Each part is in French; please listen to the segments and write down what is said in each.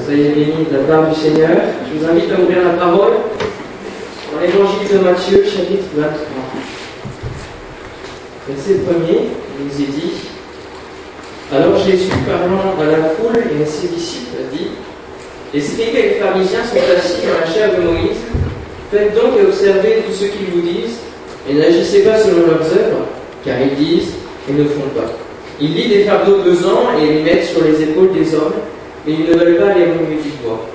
Soyez bénis de la part du Seigneur. Je vous invite à ouvrir la parole dans l'évangile de Matthieu, chapitre 23. Verset premier, il nous est dit Alors Jésus, parlant à la foule et à ses disciples, dit Les scribes et les pharisiens sont assis dans la chair de Moïse. Faites donc et observez tout ce qu'ils vous disent, et n'agissez pas selon leurs œuvres, car ils disent et ne font pas. Ils lient des fardeaux pesants et les mettent sur les épaules des hommes, mais ils ne veulent pas les remuer du bois.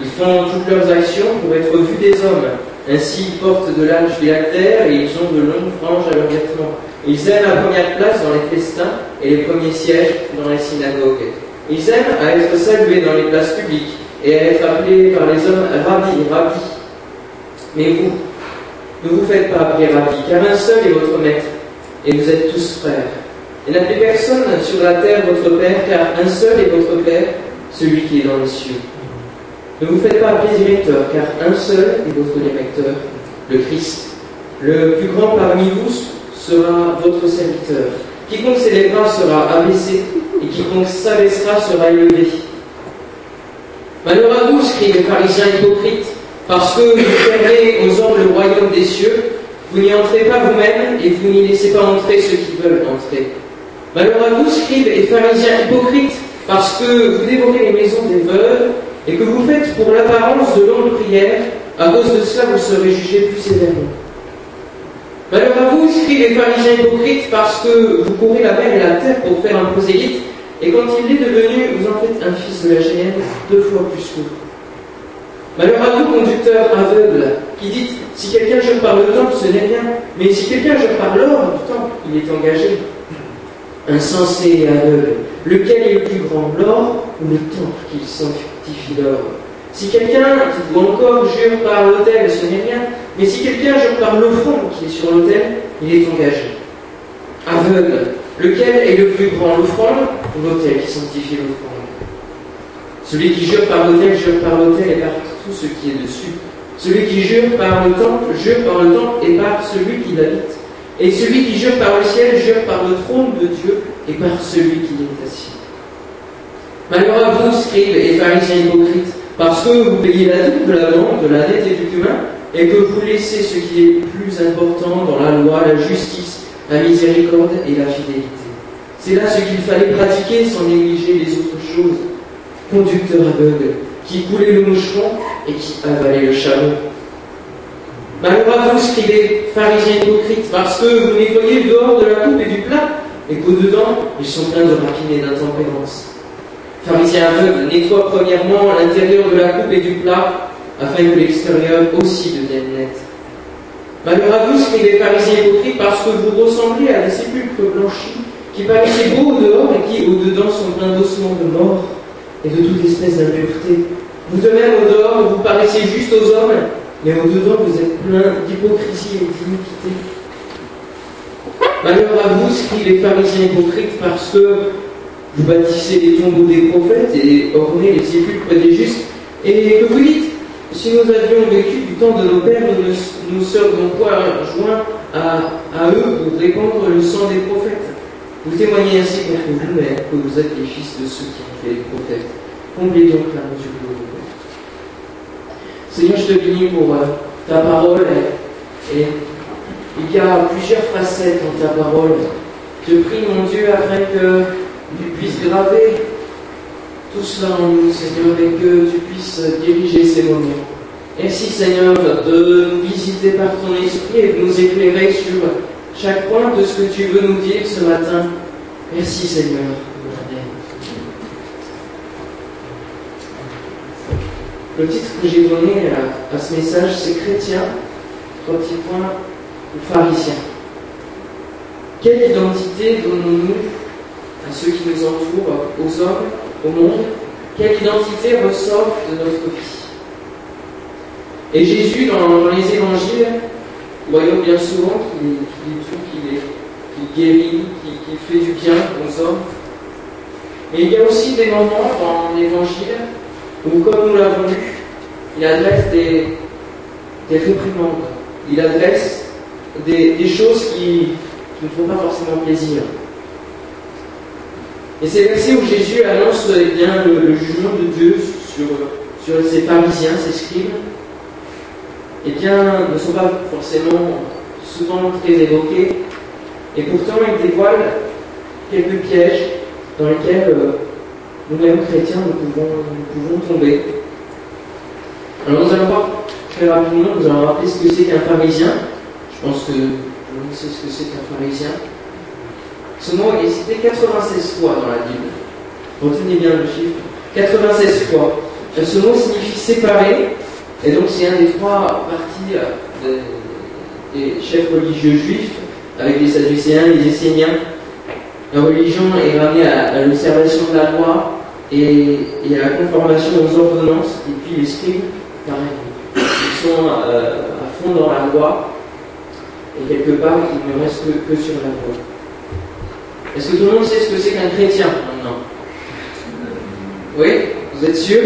Ils font toutes leurs actions pour être vus des hommes. Ainsi, ils portent de l'âge phylactère et ils ont de longues franges à leurs vêtements. Ils aiment la première place dans les festins et les premiers sièges dans les synagogues. Ils aiment à être salués dans les places publiques et à être appelés par les hommes rabbi, rabbi. Mais vous, ne vous faites pas appeler rabbi, car un seul est votre maître, et vous êtes tous frères. Et n'appelez personne sur la terre votre Père, car un seul est votre Père, celui qui est dans les cieux. Ne vous faites pas appeler directeur, car un seul est votre directeur, le Christ. Le plus grand parmi vous sera votre serviteur. Quiconque s'élèvera sera abaissé, et quiconque s'abaissera sera élevé. Malheur à vous, scribes les pharisiens hypocrites, parce que vous fermez aux hommes le royaume des cieux, vous n'y entrez pas vous-même, et vous n'y laissez pas entrer ceux qui veulent entrer. Malheur à vous, scribes et pharisiens hypocrites, parce que vous dévorez les maisons des veuves, et que vous faites pour l'apparence de longues prières, à cause de cela vous serez jugés plus sévèrement. Malheur à vous, scribes et pharisiens hypocrites, parce que vous courez la mer et la terre pour faire un prosélyte, et quand il est devenu, vous en faites un fils de la géhenne deux fois plus que vous. Malheur à vous, conducteurs aveugles, qui dites si quelqu'un jure par le temple, ce n'est rien, mais si quelqu'un jure par l'or du temple, il est engagé. Insensé et aveugle, lequel est le plus grand, l'or ou le temple qu'il sanctifie d'or? Si quelqu'un, ou encore, jure par l'autel, ce n'est rien, mais si quelqu'un jure par l'offrande qui est sur l'autel, il est engagé. Aveugle, lequel est le plus grand, l'offrande ou l'autel qui sanctifie l'offrande? Celui qui jure par l'autel, jure par l'autel et par tout ce qui est dessus. Celui qui jure par le temple, jure par le temple et par celui qui l'habite. Et celui qui jure par le ciel, jure par le trône de Dieu et par celui qui est assis. Malheur à vous, scribes et pharisiens hypocrites, parce que vous payez la dîme de la vente, de la dette et du cumin, et que vous laissez ce qui est plus important dans la loi, la justice, la miséricorde et la fidélité. C'est là ce qu'il fallait pratiquer sans négliger les autres choses. Conducteur aveugle, qui coulait le moucheron et qui avalait le chameau. Malheur à vous, scribez, pharisiens hypocrites, parce que vous nettoyez le dehors de la coupe et du plat, et qu'au-dedans, ils sont pleins de rapine et d'intempérance. Pharisiens aveugles, nettoie premièrement l'intérieur de la coupe et du plat, afin que l'extérieur aussi devienne net. Malheur à vous, scribez, pharisiens hypocrites, parce que vous ressemblez à des sépulcres blanchis, qui paraissaient beaux au dehors et qui, au-dedans, sont pleins d'ossements de mort et de toute espèce d'impureté. Vous de même au dehors, vous paraissez juste aux hommes, mais au-dedans, vous êtes plein d'hypocrisie et d'iniquité. Malheur à vous, scribes les pharisiens hypocrites, parce que vous bâtissez les tombeaux des prophètes et ornez les sépulcres des justes, et que vous dites, si nous avions vécu du temps de nos pères, nous, nous serions pas joints à, eux pour répandre le sang des prophètes. Vous témoignez ainsi contre vous-même que vous êtes les fils de ceux qui ont fait les prophètes. Comblez donc la mesure Seigneur, je te bénis pour euh, ta parole et il y a plusieurs facettes dans ta parole. Je prie, mon Dieu, afin que tu puisses graver tout cela en nous, Seigneur, et que tu puisses diriger ces moments. Merci, Seigneur, de nous visiter par ton esprit et de nous éclairer sur chaque point de ce que tu veux nous dire ce matin. Merci, Seigneur. Amen. Le titre que j'ai donné à, ce message, c'est Chrétien, trois petits points, ou pharisien. Quelle identité donnons-nous à ceux qui nous entourent, aux hommes, au monde? Quelle identité ressort de notre vie? Et Jésus, dans les évangiles, voyons bien souvent qu'il qu'il qu guérit, qu'il qu fait du bien aux hommes. Mais il y a aussi des moments dans l'évangile où, comme nous l'avons lu, il adresse des, des réprimandes, il adresse des, choses qui, ne font pas forcément plaisir. Et ces versets où Jésus annonce eh bien, le, jugement de Dieu sur, sur ces pharisiens, ces scribes, eh bien, ne sont pas forcément souvent très évoqués, et pourtant il dévoile quelques pièges dans lesquels euh, nous-mêmes chrétiens nous pouvons, nous pouvons tomber. Alors nous allons voir très rapidement, nous allons rappeler ce que c'est qu'un pharisien. Je pense que monde sait ce que c'est qu'un pharisien. Ce mot est cité 96 fois dans la Bible. Retenez bien le chiffre. 96 fois. Ce mot signifie séparer, et donc c'est un des trois parties euh, des, chefs religieux juifs, avec les Sadducéens, les Esséniens. La religion est ramenée à, l'observation de la loi et, à la conformation aux ordonnances, et puis les scribes, pareil. Ils sont euh, à fond dans la loi, et quelque part, ils ne restent que sur la loi. Est-ce que tout le monde sait ce que c'est qu'un chrétien maintenant? Oui? Vous êtes sûr?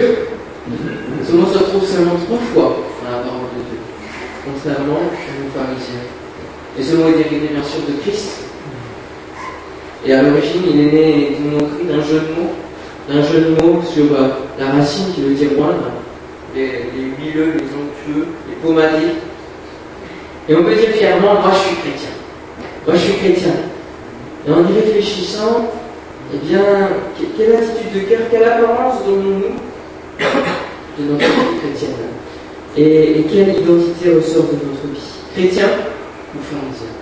Ce mot se retrouve seulement trois fois dans la parole de Dieu, contrairement aux pharisiens. Et ce mot est dérivé bien sûr de Christ. Et à l'origine, il est né d'un jeu de mots, d'un jeu de mots sur euh, la racine qui veut dire moindre, les, huileux, les onctueux, les pommadés. Et on peut dire fièrement, moi je suis chrétien. Moi je suis chrétien. Et en y réfléchissant, eh bien, quelle attitude de cœur, quelle apparence donnons-nous de notre vie chrétienne? Et, quelle identité ressort de notre vie? Chrétien ou pharisien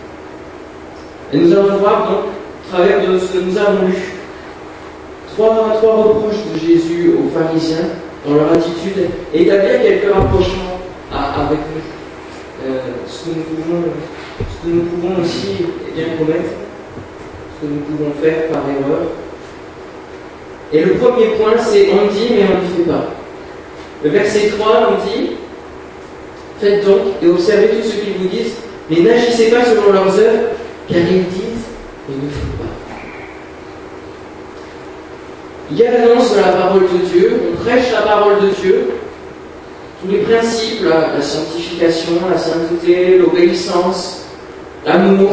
Et nous allons voir donc, travers de ce que nous avons lu, trois, trois reproches de Jésus aux pharisiens dans leur attitude établir quelques rapprochements avec nous. Euh, ce, que nous pouvons, ce que nous pouvons aussi eh bien, commettre que nous pouvons faire par erreur. Et le premier point, c'est on dit mais on ne fait pas. Le verset 3, on dit Faites donc et observez tout ce qu'ils vous disent, mais n'agissez pas selon leurs œuvres, car ils disent et ne font pas. Il y a l'annonce de la parole de Dieu, on prêche la parole de Dieu, tous les principes, la sanctification, la sainteté, l'obéissance, l'amour,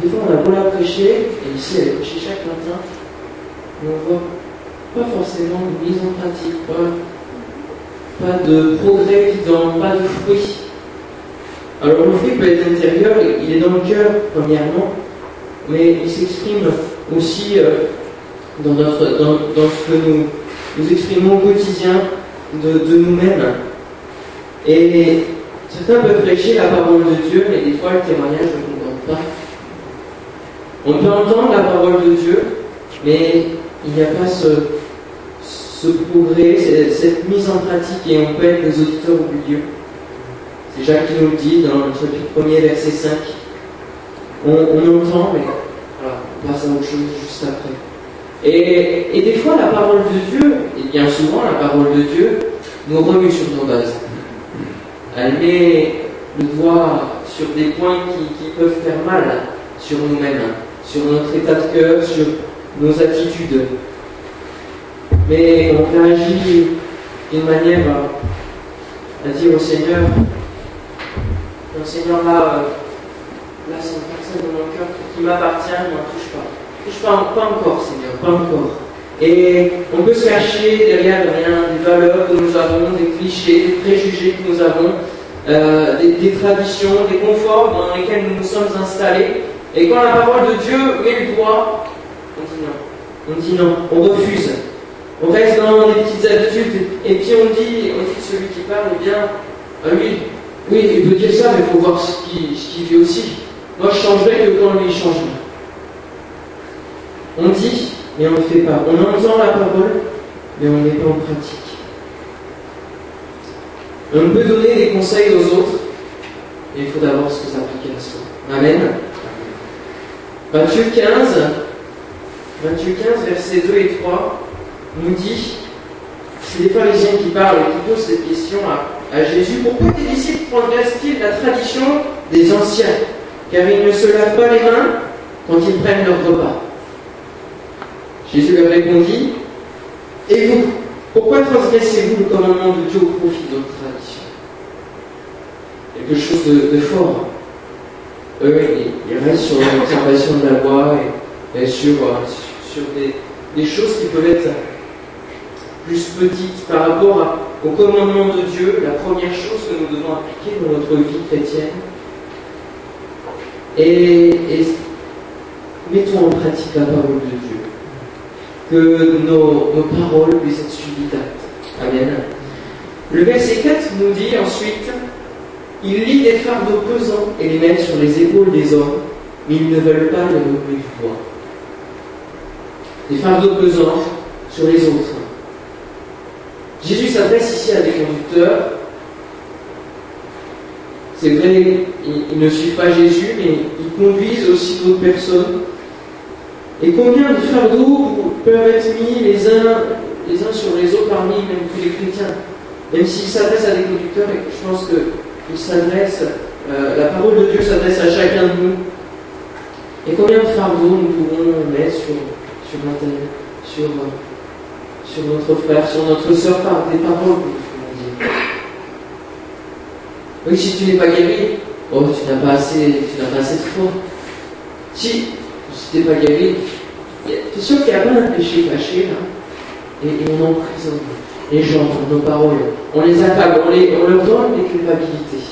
des fois, on a beau la prêcher, et ici, elle est prêchée chaque matin, mais on voit pas forcément de mise en pratique, pas, pas de progrès évident, pas de fruits. Alors, le fruit peut être intérieur, il est dans le cœur, premièrement, mais il s'exprime aussi euh, dans, ce que nous, nous exprimons au quotidien de, nous-mêmes. Et certains peuvent prêcher la parole de Dieu, mais des fois, le témoignage ne concorde pas on peut entendre la parole de Dieu, mais il n'y a pas ce, progrès, cette mise en pratique, et on peut être des auditeurs oublieux. Jacques qui nous le dit dans le chapitre 1er, verset 5. On, entend, mais on passe à autre chose juste après. Et, des fois, la parole de Dieu, et bien souvent, la parole de Dieu nous remue sur nos bases. Elle met le doigt sur des points qui peuvent faire mal sur nous-mêmes sur notre état de cœur, sur nos attitudes. Mais on réagit d'une manière à, dire au Seigneur, Seigneur, là, là c'est une personne de mon cœur qui m'appartient, ne touche pas. Touche pas, pas encore, Seigneur, pas encore. Et on peut se cacher derrière rien, des valeurs que nous avons, des clichés, des préjugés que nous avons, euh, des, des, traditions, des conforts dans lesquels nous nous sommes installés. Et quand la parole de Dieu met le doigt, on dit non. On dit non, on refuse. On reste dans les petites habitudes, et puis on dit, on dit celui qui parle, eh bien, ah oui, oui, il peut dire ça, mais il faut voir ce qu'il ce fait aussi. Moi, je changerai que quand lui change. On dit, mais on ne fait pas. On entend la parole, mais on n'est pas en pratique. On peut donner des conseils aux autres, mais il faut d'abord se appliquer à soi. Amen. Matthieu 15, Matthieu 15, versets 2 et 3, nous dit, c'est les pharisiens qui parlent et qui posent cette question à, Jésus, pourquoi tes disciples progressent-ils la tradition des anciens Car ils ne se lavent pas les mains quand ils prennent leur repas. Jésus leur répondit, et vous, pourquoi transgressez-vous le commandement de Dieu au profit de votre tradition? Quelque chose de fort eux, ils restent sur l'observation de la loi sur, sur des, des, choses qui peuvent être plus petites par rapport au commandement de Dieu, la première chose que nous devons appliquer dans notre vie chrétienne. Et, et mettons en pratique la parole de Dieu. Que nos, nos paroles puissent être suivies d'actes. Amen. Le verset 4 nous dit ensuite il lit des fardeaux pesants et les met sur les épaules des hommes, mais ils ne veulent pas les relever du poids. Des fardeaux pesants sur les autres. Jésus s'adresse ici à des conducteurs. C'est vrai, ils, ne suivent pas Jésus, mais ils conduisent aussi d'autres personnes. Et combien de fardeaux peuvent être mis les uns, sur les autres parmi même tous les chrétiens? Même s'ils s'adressent à des conducteurs, et je pense que s'adresse, euh, la parole de Dieu s'adresse à chacun de nous. Et combien de fardeaux nous pouvons mettre sur, sur sur, euh, sur notre frère, sur notre soeur par des paroles. Oui, si tu n'es pas guéri, oh, tu n'as pas assez, tu n'as pas assez de foi. Si, si tu n'es pas guéri, es sûr qu'il n'y a pas un péché caché là, et, on emprisonne les gens nos paroles. On les attaque, on, les, on leur donne des culpabilités.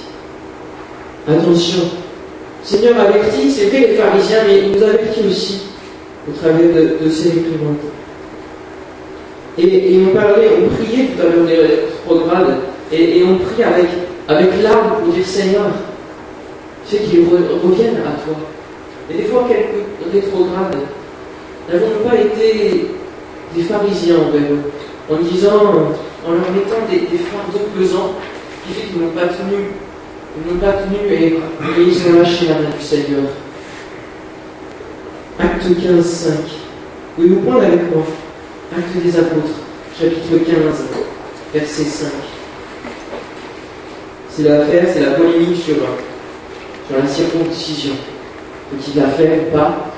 Attention. Seigneur avertit, c'est vrai les pharisiens, mais il nous avertit aussi au travers de, ces réprimandes. Et, et, on parlait, on priait tout à l'heure des rétrogrades, et, et on prie avec, avec larmes pour dire Seigneur, fais qu'ils reviennent à toi. Et des fois, quelques rétrogrades n'avons pas été des pharisiens envers eux en disant, en leur mettant des, des fardeaux pesants qui fait qu'ils n'ont pas tenu, ils n'ont pas tenu et, ils ont lâché la main du Seigneur. Acte 15, 5. Pouvez-vous prendre avec moi Acte des Apôtres, chapitre 15, verset 5. C'est l'affaire, c'est la polémique sur, sur la circoncision. Faut-il la ou pas?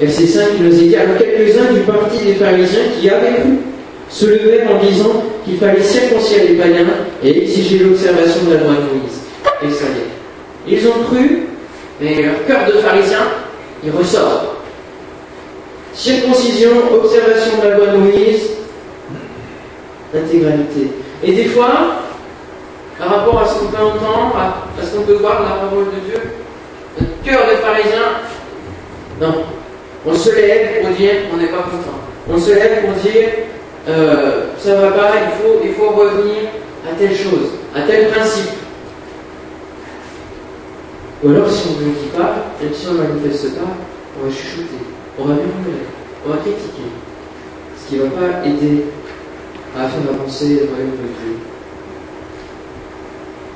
Verset 5, il nous est dit alors quelques-uns du parti des pharisiens qui avaient cru se levèrent en disant qu'il fallait circoncire les païens et exiger l'observation de la loi de Moïse. Et ça y est. Ils ont cru, mais leur cœur de pharisien, il ressort. Circoncision, observation de la loi de Moïse, intégralité. Et des fois, par rapport à ce qu'on peut entendre, à ce qu'on peut voir de la parole de Dieu, notre cœur de pharisien, non. On se lève pour dire qu'on n'est pas content. On se lève pour dire euh, ça va pas, il faut, il faut revenir à telle chose, à tel principe. Ou alors, si on ne le dit pas, et si on ne manifeste pas, on va chuchoter, on va murmurer, on va critiquer. Ce qui ne va pas aider à faire avancer le royaume de Dieu.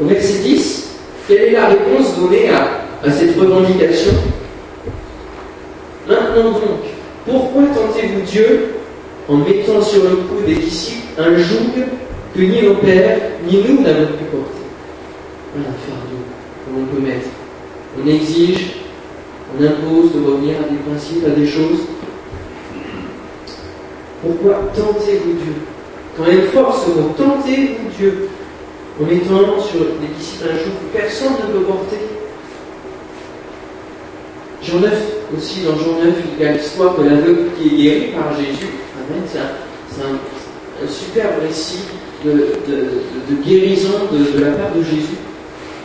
Au verset 10, quelle est la réponse donnée à, à cette revendication? Maintenant donc, pourquoi tentez-vous Dieu en mettant sur le cou des disciples un joug que ni nos pères, ni nous n'avons pu porter? Voilà un fardeau qu'on peut mettre. On exige, on impose de revenir à des principes, à des choses. Pourquoi tentez-vous Dieu? Quand même force vous tentez-vous Dieu? En mettant sur les disciples un joug que personne ne peut porter. Jean 9, aussi dans Jean 9, il y a l'histoire de l'aveugle qui est guéri par Jésus c'est un, superbe récit de, guérison de, la part de Jésus.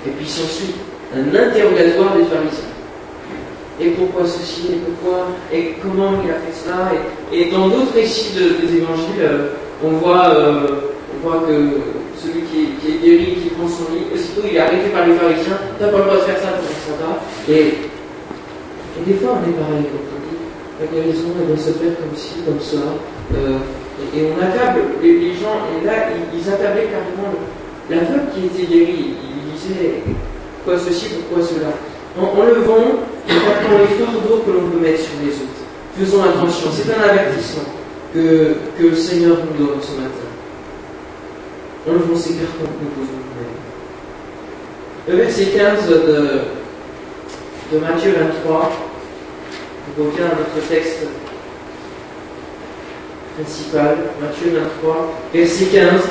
Et puis s'ensuit un interrogatoire des pharisiens. Et pourquoi ceci Et pourquoi Et comment il a fait cela et, dans d'autres récits des évangiles, euh, on voit, euh, on voit que celui qui est, guéri, qui prend son lit, aussitôt il est arrêté par les pharisiens, t'as pas le droit de faire ça, va. Et, et des fois on est pareil la guérison, elle doit se faire comme ci, comme ça. Euh, et, on accable les, gens, et là, ils, accablaient carrément la qui était guérie. Ils disaient quoi ceci, pourquoi cela? En enlevons et portant les fardeaux que l'on peut mettre sur les autres. Faisons attention, c'est un avertissement que, que le Seigneur nous donne ce matin. Enlevons ces cartons que nous posons nous-mêmes. Le verset 15 de, de Matthieu 23 on revient à notre texte principal, Matthieu 23, verset 15.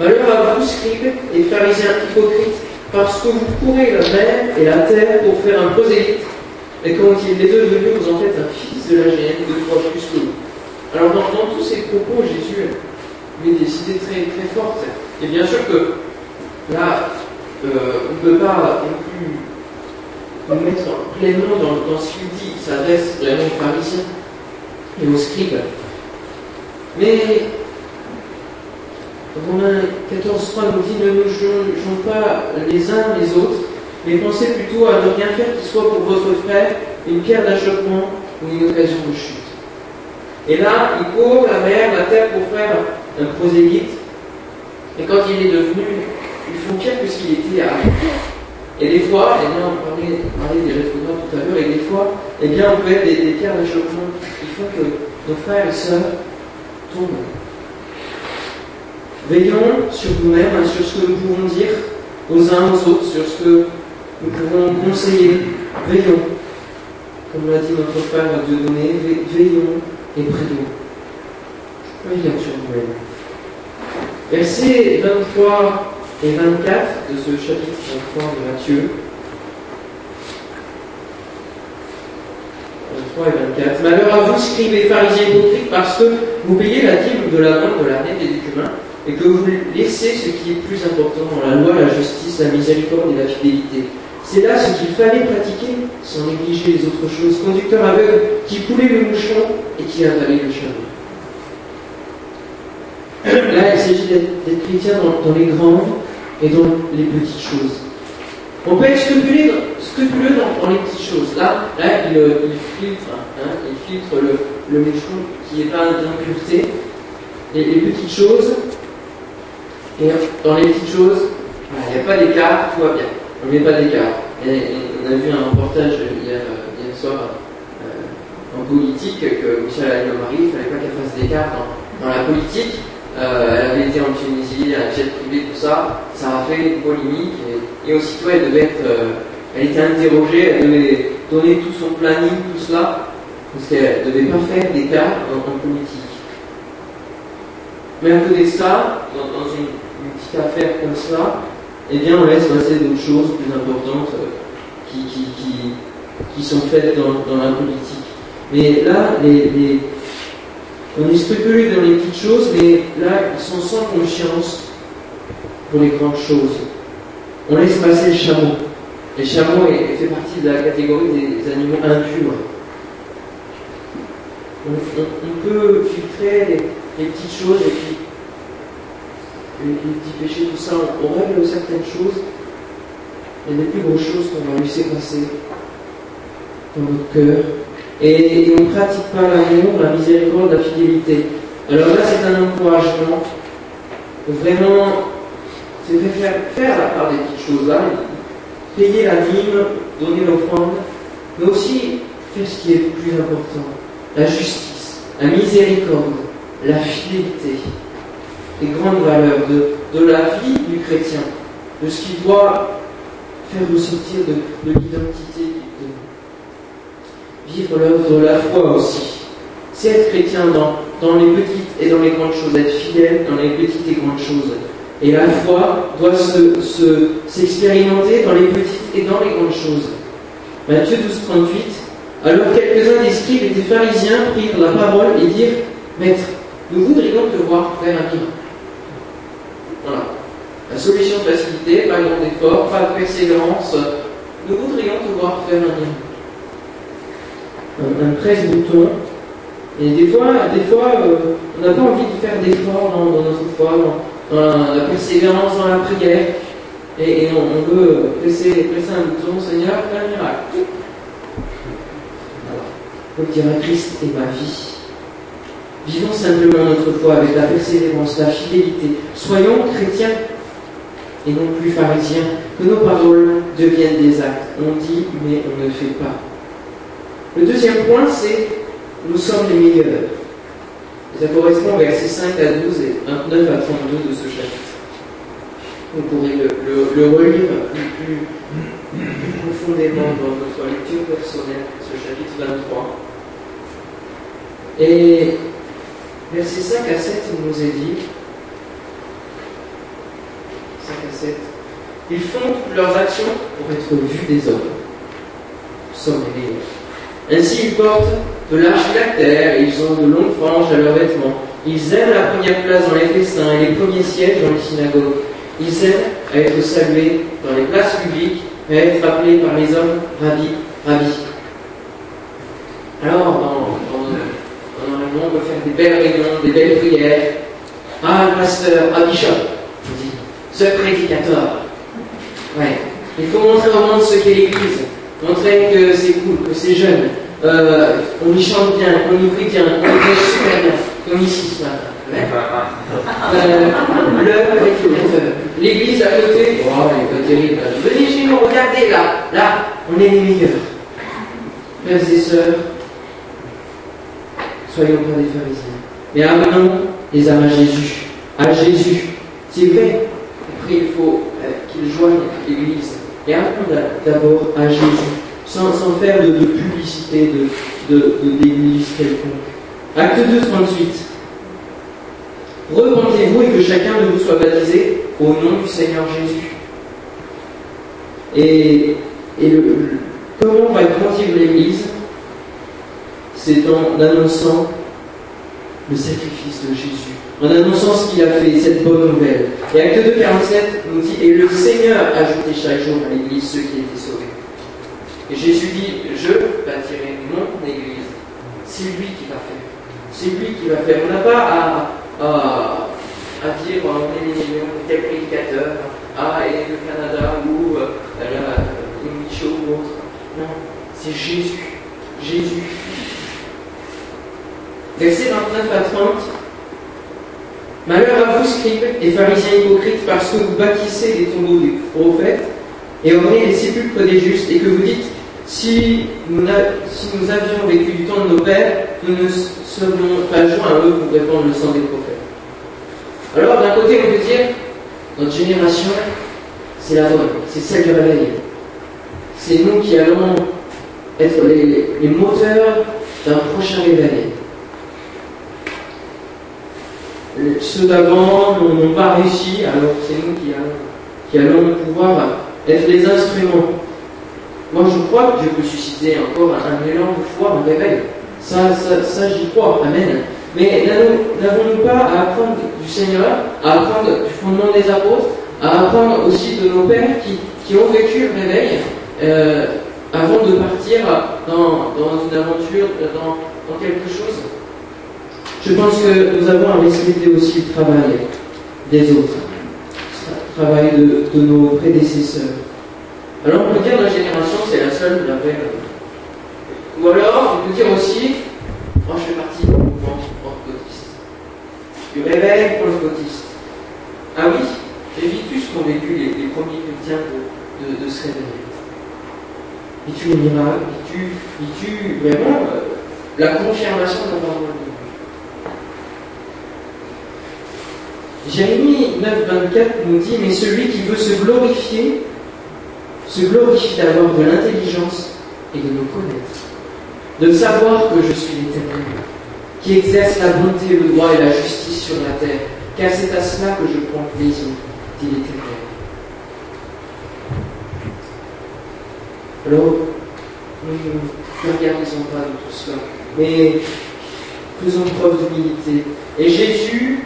Malheur à vous, scribes et pharisiens hypocrites, parce que vous courez la mer et la terre pour faire un prosélyte, et quand il est devenu, vous en faites un fils de la géhenne, deux fois plus que. Alors dans, tous ces propos, Jésus met des idées très, très fortes. Et bien sûr que là, euh, on ne peut pas non plus mettre pleinement dans, dans ce qu'il dit. Il s'adresse vraiment aux pharisiens et aux scribes. Mais Romains 14.3 nous dit ne nous jugeons pas les uns les autres, mais pensez plutôt à ne rien faire qui soit pour votre frère une pierre d'achoppement ou une occasion de chute. Et là, il court la mer, la terre pour faire un prosélyte. Et quand il est devenu, ils font pire que ce qu'il était avant. Et des fois, et bien, on parlait, des rétrogrades tout à l'heure, et des fois, eh bien, on peut être des, des pierres d'achoppement qui font que nos frères et sœurs tombent. Veillons sur nous-mêmes, hein, sur ce que nous pouvons dire aux uns aux autres, sur ce que nous pouvons conseiller. Veillons. Comme l'a dit notre frère Dieudonné, veillons et prions. Veillons sur nous-mêmes. Versets 23 et 24 de ce chapitre 23 de Matthieu. 23 et 24. Malheur à vous, scribes et pharisiens hypocrites, parce que vous payez la dîme de la vente, de l'année et du cumin, et que vous laissez ce qui est plus important dans la loi, la justice, la miséricorde et la fidélité. C'est là ce qu'il fallait pratiquer sans négliger les autres choses. Conducteur aveugle qui coulait le mouchon et qui avalait le charbon. Là, il s'agit d'être chrétien dans, les grandes et dans les petites choses. On peut être scrupuleux, dans, les petites choses. Là, là il, il filtre, hein, il filtre le, le qui n'est pas d'impureté. Les petites choses, et dans les petites choses, il n'y a pas d'écart, tout va bien. On met pas d'écart. on a vu un reportage hier, hier soir euh, en politique que Michel Alliot-Marie, il ne fallait pas qu'elle fasse d'écart dans, la politique. Euh, elle avait été en Tunisie, un jet privé, tout ça. Ça a fait une polémique. Et, et aussitôt, elle devait. Euh, elle était interrogée, elle devait donner tout son planning, tout cela. Parce qu'elle ne devait pas faire d'écart en, politique. Mais à côté de ça, petite affaire comme ça, eh bien, on laisse passer d'autres choses plus importantes euh, qui, qui, qui, qui, sont faites dans, dans, la politique. Mais là, les, les, on est scrupuleux dans les petites choses, mais là, ils sont sans conscience pour les grandes choses. On laisse passer le chameau. Le chameau fait partie de la catégorie des animaux impurs. On peut filtrer les, les petites choses et puis les, petits péchés, tout ça, on, on règle certaines choses, mais les plus grosses choses qu'on va laisser passer dans notre cœur. Et, on ne pratique pas l'amour, la miséricorde, la fidélité. Alors là, c'est un encouragement. Vraiment, c'est faire, faire la part des petites choses là, payer la dîme, donner l'offrande, mais aussi faire ce qui est le plus important, la justice, la miséricorde, la fidélité, les grandes valeurs de, de, la vie du chrétien, de ce qui doit faire ressortir de, de l'identité, de vivre l'œuvre de la foi aussi. C'est être chrétien dans, dans les petites et dans les grandes choses, être fidèle dans les petites et grandes choses. Et la foi doit s'expérimenter se, dans les petites et dans les grandes choses. Matthieu 12, 38. Alors quelques-uns des scribes et des pharisiens prirent la parole et dirent Maître, nous voudrions te voir faire un miracle. Voilà. La solution de facilité, pas grand effort, pas de persévérance. Nous voudrions te voir faire un. Un, un presse-bouton. Et des fois, des fois euh, on n'a pas envie de faire d'efforts dans, notre foi, dans, la, persévérance dans la prière. Et, on, veut presser, presser un bouton, Seigneur, fais un miracle. Voilà. Comme dira Christ est ma vie. Vivons simplement notre foi avec la persévérance, la fidélité. Soyons chrétiens et non plus pharisiens. Que nos paroles deviennent des actes. On dit, mais on ne fait pas. Le deuxième point, c'est nous sommes les meilleurs. Ça correspond aux versets 5 à 12 et 29 à 32 de ce chapitre. Vous pourrez le, relire plus, plus, plus, profondément dans votre lecture personnelle, ce chapitre 23. Et Versets 5 à 7, il nous est dit, 5 à 7, ils font leurs actions pour être vus des hommes. meilleurs. Ainsi, ils portent de l'argilactère et ils ont de longues franges à leurs vêtements. Ils aiment la première place dans les festins et les premiers sièges dans les synagogues. Ils aiment à être salués dans les places publiques et à être appelés par les hommes Rabbi, Rabbi. Alors, dans on peut faire des belles réunions, des belles prières. Ah, pasteur, ah, bishop, on dit, ce prédicateur. Ouais. Il faut montrer au monde ce qu'est l'Église, montrer que c'est cool, que c'est jeune, euh, on y chante bien, on y prie bien, on y prêche super bien, comme ici ce matin. Euh, le prédicateur. L'église à côté, oh, elle est pas terrible. Venez chez nous, regardez là, là, on est les meilleurs. Frères et sœurs, soyons pas des pharisiens. Mais amenons les âmes à Jésus. À Jésus. C'est vrai. Après, il faut euh, qu'ils joignent l'Église. Et amenons d'abord à Jésus. Sans, faire de, publicité de, d'église quelconque. Acte 2, 38. Repentez-vous et que chacun de vous soit baptisé au nom du Seigneur Jésus. Et, et le, comment va grandir l'Église? C'est en annonçant le sacrifice de Jésus, en annonçant ce qu'il a fait, cette bonne nouvelle. Et Acte 2, 47 nous dit Et le Seigneur ajoutait chaque jour à l'Église ceux qui étaient sauvés. Et Jésus dit Je bâtirai mon Église. C'est lui qui va faire. C'est lui qui va faire. On n'a pas à, à à dire on est tel prédicateur, ah, et le Canada ou euh, la, Michaud ou autre. Non, c'est Jésus. Jésus. Verset 29 à 30. Malheur à vous, scribes et pharisiens hypocrites, parce que vous bâtissez les tombeaux des prophètes et ornez les sépulcres des justes, et que vous dites si nous, avions vécu du temps de nos pères, nous ne serions pas joints à eux pour répandre le sang des prophètes. Alors, d'un côté, on peut dire, notre génération, c'est la bonne, c'est celle du réveil. C'est nous qui allons être les, moteurs d'un prochain réveil. Ceux d'avant n'ont pas réussi, alors c'est nous qui allons, pouvoir être les instruments. Moi, je crois que Dieu peut susciter encore un, élan de foi, un réveil. Ça, j'y crois. Amen. Mais n'avons-nous pas à apprendre du Seigneur, à apprendre du fondement des apôtres, à apprendre aussi de nos pères qui, ont vécu le réveil euh, avant de partir dans, une aventure, dans, quelque chose? Je pense que nous avons à respecter aussi le travail des autres, le travail de, nos prédécesseurs. Alors on peut dire la génération, c'est la seule qui l'avait. Ou alors, on peut dire aussi, moi je fais partie du mouvement du réveil gotiste. Ah oui, j'ai vécu ce qu'ont vécu les, premiers chrétiens de, ce réveil. Et tu les miracles, et tu, et tu vraiment euh, la confirmation de la parole de Dieu? Jérémie 9, 24 nous dit Mais celui qui veut se glorifier, se glorifie d'avoir de l'intelligence et de me connaître, de savoir que je suis l'éternel qui exerce la bonté, le droit et la justice sur la terre, car c'est à cela que je prends plaisir, dit l'Éternel. Alors, ne regardons pas de tout cela, mais faisons preuve d'humilité. Et Jésus,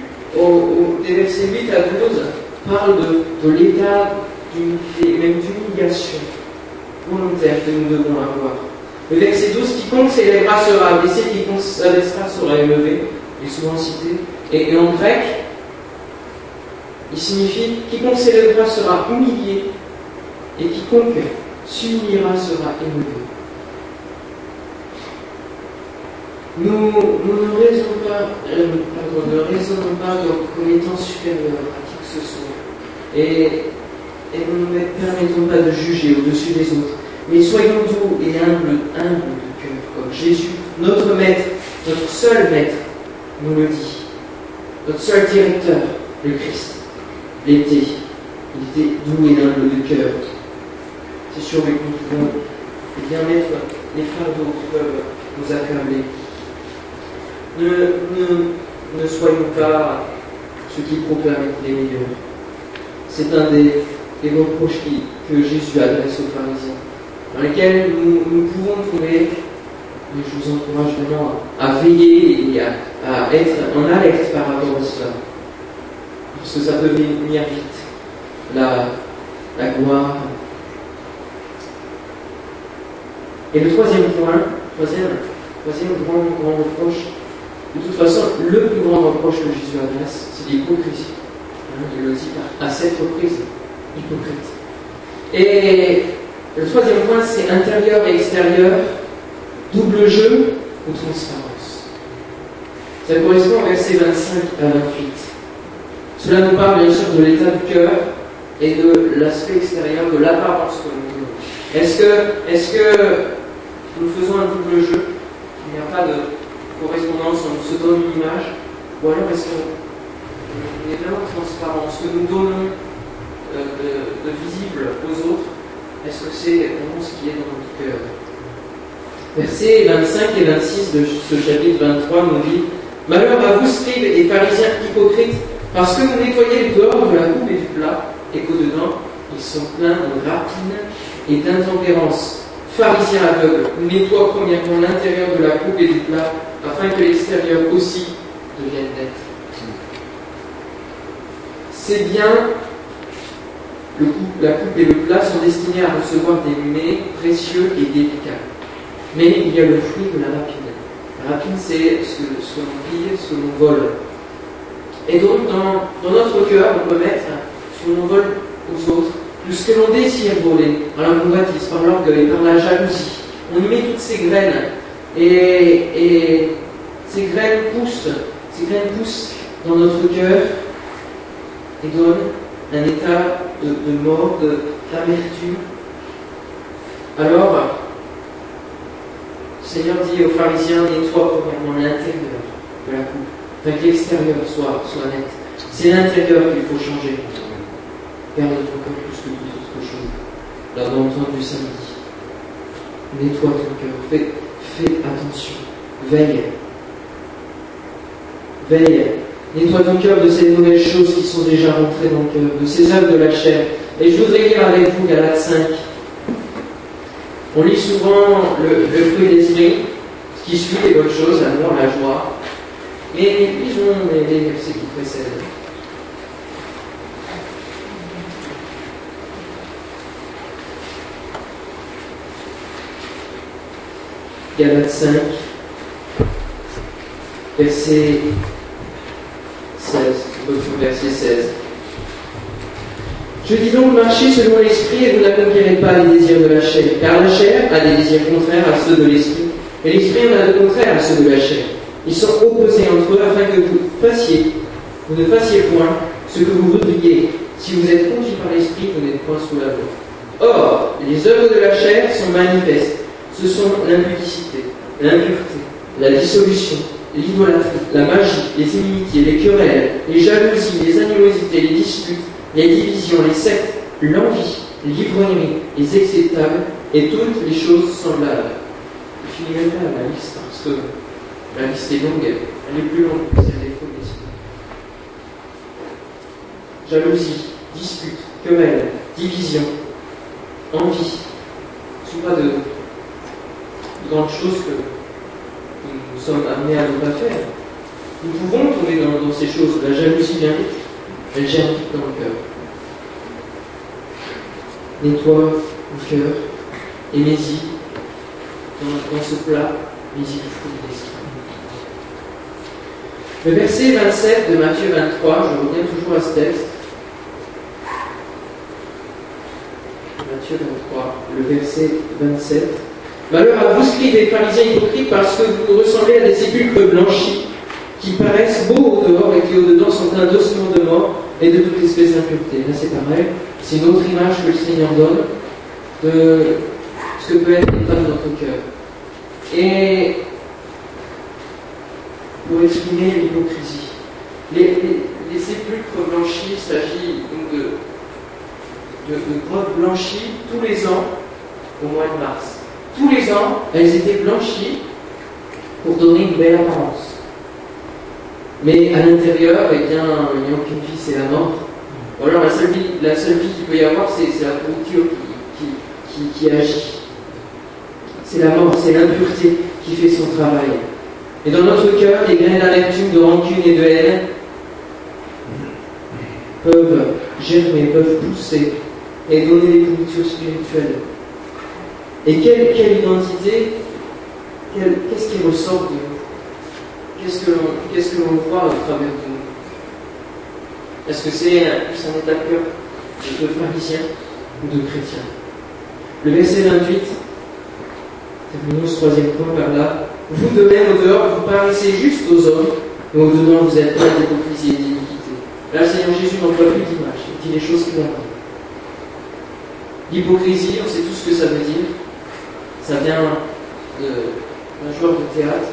des versets 8 à 12, parle de, l'état d'humilité, même d'humiliation volontaire que nous devons avoir. Le verset 12, quiconque s'élèvera sera abaissé, quiconque s'abaissera sera élevé, est souvent cité. Et, en grec, il signifie quiconque s'élèvera sera humilié, et quiconque s'humiliera sera élevé. Nous, ne raisonnons pas, euh, pardon, ne pas supérieurs à qui que ce soit. Et, nous ne permettons pas de juger au-dessus des autres. Mais soyons doux et humbles, humbles de cœur, comme Jésus, notre maître, notre seul maître, nous le dit. Notre seul directeur, le Christ, l'était. Il était doux et humble de cœur. C'est sûr que nous pouvons bien mettre les fardeaux qui peuvent nous accabler. Ne, soyons pas ceux qui proclament les meilleurs. C'est un des, des reproches que Jésus adresse aux pharisiens dans lesquels nous, pouvons trouver, et je vous encourage vraiment à, veiller et à, être en alerte par rapport à cela. Parce que ça peut venir vite, la, la gloire. Et le troisième point, troisième, troisième grand, grand reproche, de toute façon, le plus grand reproche que Jésus adresse, c'est l'hypocrisie. Hein, il le dit à cette reprise, hypocrite. Et le troisième point, c'est intérieur et extérieur, double jeu ou transparence. Ça correspond au verset 25 à 28. Cela nous parle bien sûr de l'état du cœur et de l'aspect extérieur, de l'apparence que nous voulons. Est-ce que, est que nous faisons un double jeu? Il n'y a pas de correspondance, on se donne une image Ou alors est-ce qu'on est vraiment transparent? Ce que nous donnons euh, de visible aux autres, est-ce que c'est vraiment ce qui est dans notre cœur? Versets 25 et 26 de ce chapitre 23 nous dit Malheur à vous, scribes et pharisiens hypocrites, parce que vous nettoyez le dehors de la coupe et du plat, et qu'au-dedans, ils sont pleins de rapine et d'intempérance. Pharisiens aveugles, nettoie premièrement l'intérieur de la coupe et du plat, afin que l'extérieur aussi devienne net. C'est bien la coupe et le plat sont destinés à recevoir des mets précieux et délicats. Mais il y a le fruit de la rapine. La rapine, c'est ce, que l'on pille, ce que l'on vole. Et donc, dans, notre cœur, on peut mettre ce que l'on vole aux autres, tout ce que l'on désire voler, par la convoitise, par l'orgueil, par la jalousie. On y met toutes ces graines. Et, ces graines poussent, ces graines poussent dans notre cœur et donnent un état de, mort, d'amertume. Alors, le Seigneur dit aux pharisiens, nettoie premièrement l'intérieur de la coupe, afin que l'extérieur soit, soit net. C'est l'intérieur qu'il faut changer. Garde ton cœur plus que toute autre chose. L'avons entendu samedi. Nettoie ton cœur. Fais, fais attention. Veille. Veille Nettoie ton cœur de ces nouvelles choses qui sont déjà rentrées dans le cœur, de ces œuvres de la chair. Et je voudrais lire avec vous Galates 5. On lit souvent le, fruit des esprits, ce qui suit les bonnes choses, l'amour, la joie. Mais lisons les versets qui précèdent. Galates 5, verset 16, verset 16. Je dis donc, marchez selon l'esprit et vous n'accomplirez pas les désirs de la chair, car la chair a des désirs contraires à ceux de l'esprit, et l'esprit en a de contraires à ceux de la chair. Ils sont opposés entre eux afin que vous fassiez, vous ne fassiez point ce que vous voudriez. Si vous êtes conduit par l'esprit, vous n'êtes point sous la loi. Or, les œuvres de la chair sont manifestes. Ce sont l'impudicité, l'impureté, la dissolution, l'idolâtrie, la magie, les inimitiés, les querelles, les jalousies, les animosités, les disputes, les divisions, les sectes, l'envie, l'ivrognerie, les acceptables et toutes les choses semblables. Je finis même pas la liste parce que la liste est longue, elle est plus longue que celle des Jalousie, dispute, querelle, division, envie, sont pas de grandes choses que nous sommes amenés à ne pas faire. Nous pouvons tomber dans, ces choses. La jalousie vient vite, elle gère dans le cœur. Nettoie le cœur et mets-y dans, ce plat, mets-y le fruit de l'esprit. Le verset 27 de Matthieu 23, je reviens toujours à ce texte. Matthieu 23, le verset 27. Malheur à vous, scribes et pharisiens hypocrites, parce que vous ressemblez à des sépulcres blanchis, qui paraissent beaux au dehors et qui au-dedans sont un d'ossements de mort et de toute espèce d'impureté. Là, c'est pareil. C'est une autre image que le Seigneur donne de ce que peut être l'état de notre cœur. Et pour exprimer l'hypocrisie. Les, sépulcres blanchis, il s'agit de, de, de grottes blanchies tous les ans au mois de mars tous les ans, elles étaient blanchies pour donner une belle apparence. Mais à l'intérieur, eh bien, il n'y a aucune vie, c'est la mort. Alors la seule vie, la seule vie qu'il peut y avoir, c'est la pourriture qui, qui, qui, agit. c'est la mort, c'est l'impureté qui fait son travail. Et dans notre cœur, les graines d'amertume, de rancune et de haine peuvent germer, peuvent pousser et donner des pourritures spirituelles. Et quelle, identité, qu'est-ce qui ressort de nous Qu'est-ce que l'on qu'est-ce que voit au travers de nous? Est-ce que c'est plus un état de de pharisien ou de chrétien Le verset 28, terminons ce troisième point par là. Vous de même au dehors, vous paraissez juste aux hommes, mais au dedans vous êtes plein d'hypocrisie et d'iniquité. Là, Seigneur Jésus n'emploie plus d'image, il dit les choses clairement. L'hypocrisie, on sait tout ce que ça veut dire. Ça vient d'un joueur de théâtre,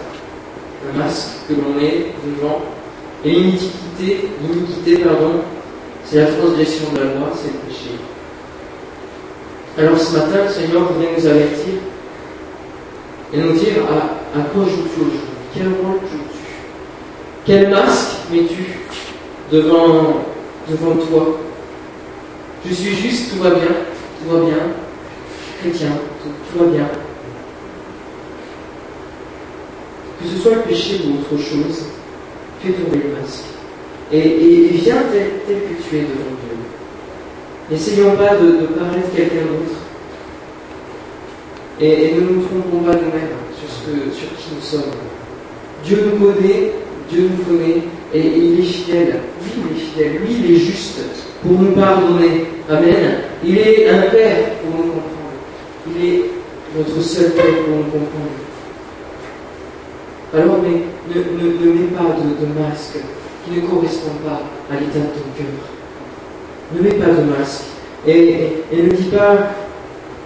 un masque que l'on met devant. Et l'iniquité, pardon, c'est la transgression de la loi, c'est le péché. Alors ce matin, le Seigneur voudrait nous avertir et nous dire à, à quoi joues-tu aujourd'hui? Quel rôle joues-tu? Quel masque mets-tu devant, devant toi? Je suis juste, tout va bien, tout va bien, chrétien, tout, va bien. Que ce soit le péché ou autre chose, fais tomber le masque. Et, viens tel, que tu es devant Dieu. N'essayons pas de, de paraître quelqu'un d'autre. Et, ne nous trompons pas nous-mêmes sur, qui nous sommes. Dieu nous connaît, Dieu nous connaît, et, et il est fidèle. Oui, il est fidèle. Lui, il est juste pour nous pardonner. Amen. Il est un Père pour nous comprendre. Il est notre seul Père pour nous comprendre. Alors, ne, ne, ne mets pas de, masque qui ne correspond pas à l'état de ton cœur. Ne mets pas de masque. Et, et, ne dis pas,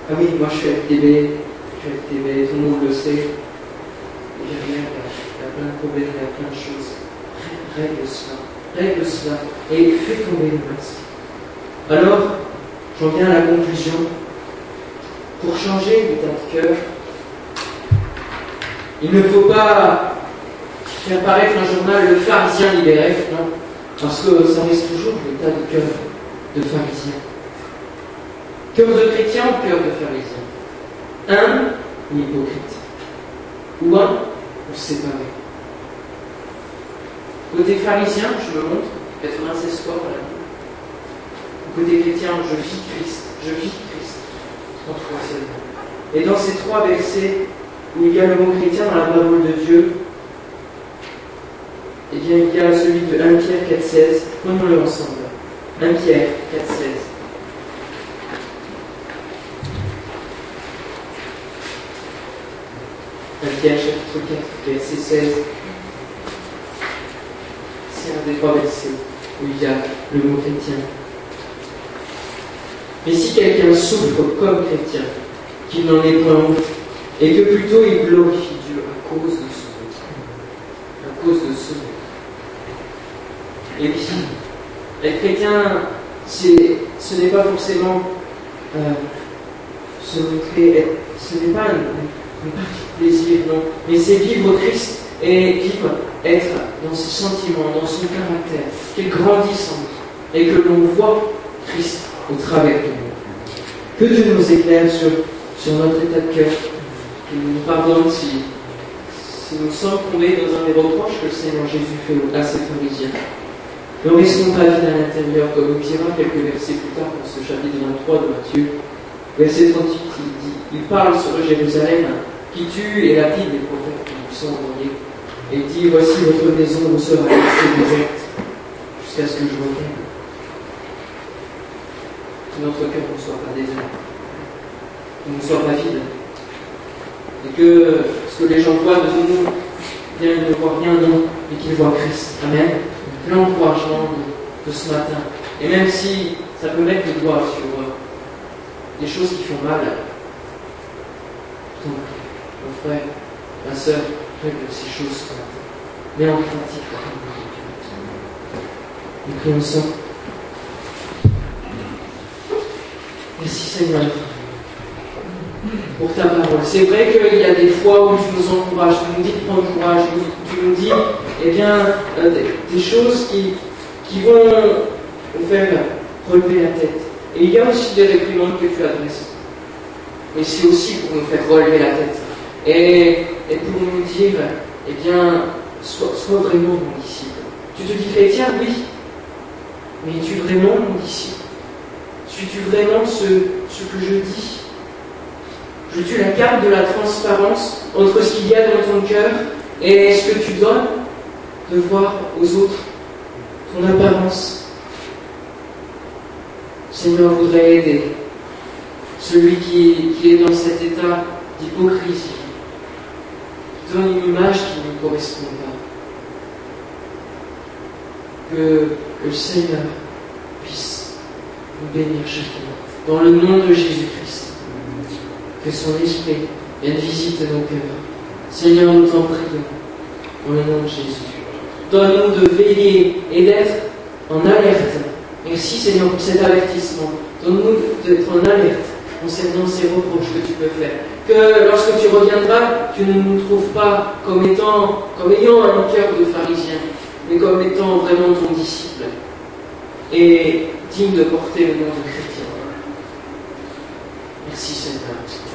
ah oui, moi je suis FTB, je suis FTB, tout le monde le sait. Il y a plein de problèmes, il y a plein de choses. Règle cela, règle cela, et fais tomber le masque. Alors, j'en viens à la conclusion. Pour changer l'état de cœur, il ne faut pas faire paraître un journal le pharisien libéré, non, parce que ça reste toujours l'état de cœur de pharisien. Cœur de chrétien ou cœur de pharisien Un hypocrite Ou un ou séparé Côté pharisien, je me montre, 96 fois voilà. Côté chrétien, je vis Christ, je vis Christ. Et dans ces trois versets il y a le mot chrétien dans la parole de Dieu, eh bien, il y a celui de 1 Pierre 4,16. Prenons-le ensemble. 1 Pierre 4,16. Pierre chapitre 4, verset 16. C'est un des trois versets où il y a le mot chrétien. Mais si quelqu'un souffre comme chrétien, qu'il n'en est point honte, et que plutôt il glorifie Dieu à cause de son nom, à cause de son. Et puis, être chrétien, ce n'est pas forcément euh, se montrer, ce n'est pas un, plaisir, non, mais c'est vivre Christ et vivre, être dans ses sentiments, dans son caractère, qu'il grandisse en nous et que l'on voit Christ au travers de nous. Que Dieu nous éclaire sur, sur notre état de cœur, nous pardonne si, si nous sommes tombés dans un des reproches que le Seigneur Jésus fait à ces pharisiens. Ne restons pas vides à l'intérieur, comme nous dira quelques versets plus tard dans ce chapitre 23 de Matthieu. Verset 38, il dit, il parle sur Jérusalem qui tue et lapide les prophètes qui nous sont envoyés. Et dit, voici votre maison vous sera laissée déserte jusqu'à ce que je revienne. Que notre cœur ne soit pas désert, ne soit pas vide. Et que ce que les gens voient de nous, bien, ils ne voient rien, non, mais qu'ils voient Christ. Amen l'encouragement de, de, ce matin. Et même si ça peut mettre le doigt sur euh, des choses qui font mal, donc, mon frère, ma soeur, règle ces choses ce matin. Mais en pratique. Nous prions ça. Merci Seigneur pour ta parole. C'est vrai qu'il y a des fois où tu nous encourages, tu nous dis de prendre courage, tu nous dis eh bien, euh, des, choses qui, qui vont nous faire relever la tête. Et il y a aussi des réprimandes que tu adresses. mais c'est aussi pour nous faire relever la tête. Et, et pour nous dire, eh bien, sois, sois vraiment mon disciple. Tu te dis chrétien, oui, mais es-tu vraiment mon disciple? Suis-tu vraiment ce, ce que je dis? Je-tu la carte de la transparence entre ce qu'il y a dans ton cœur et ce que tu donnes de voir aux autres ton apparence? Seigneur voudrait aider celui qui, qui est dans cet état d'hypocrisie, qui donne une image qui ne correspond pas. Que, que le Seigneur puisse nous bénir chacun. Dans le nom de Jésus-Christ. Que son esprit vienne visiter nos cœurs. Seigneur, nous t'en prions. Dans le nom de Jésus. Donne-nous de veiller et d'être en alerte. Merci Seigneur pour cet avertissement. Donne-nous d'être en alerte concernant ces reproches que tu peux faire. Que lorsque tu reviendras, tu ne nous trouves pas comme étant, comme ayant un cœur de pharisien, mais comme étant vraiment ton disciple et digne de porter le nom de chrétien. Merci Seigneur.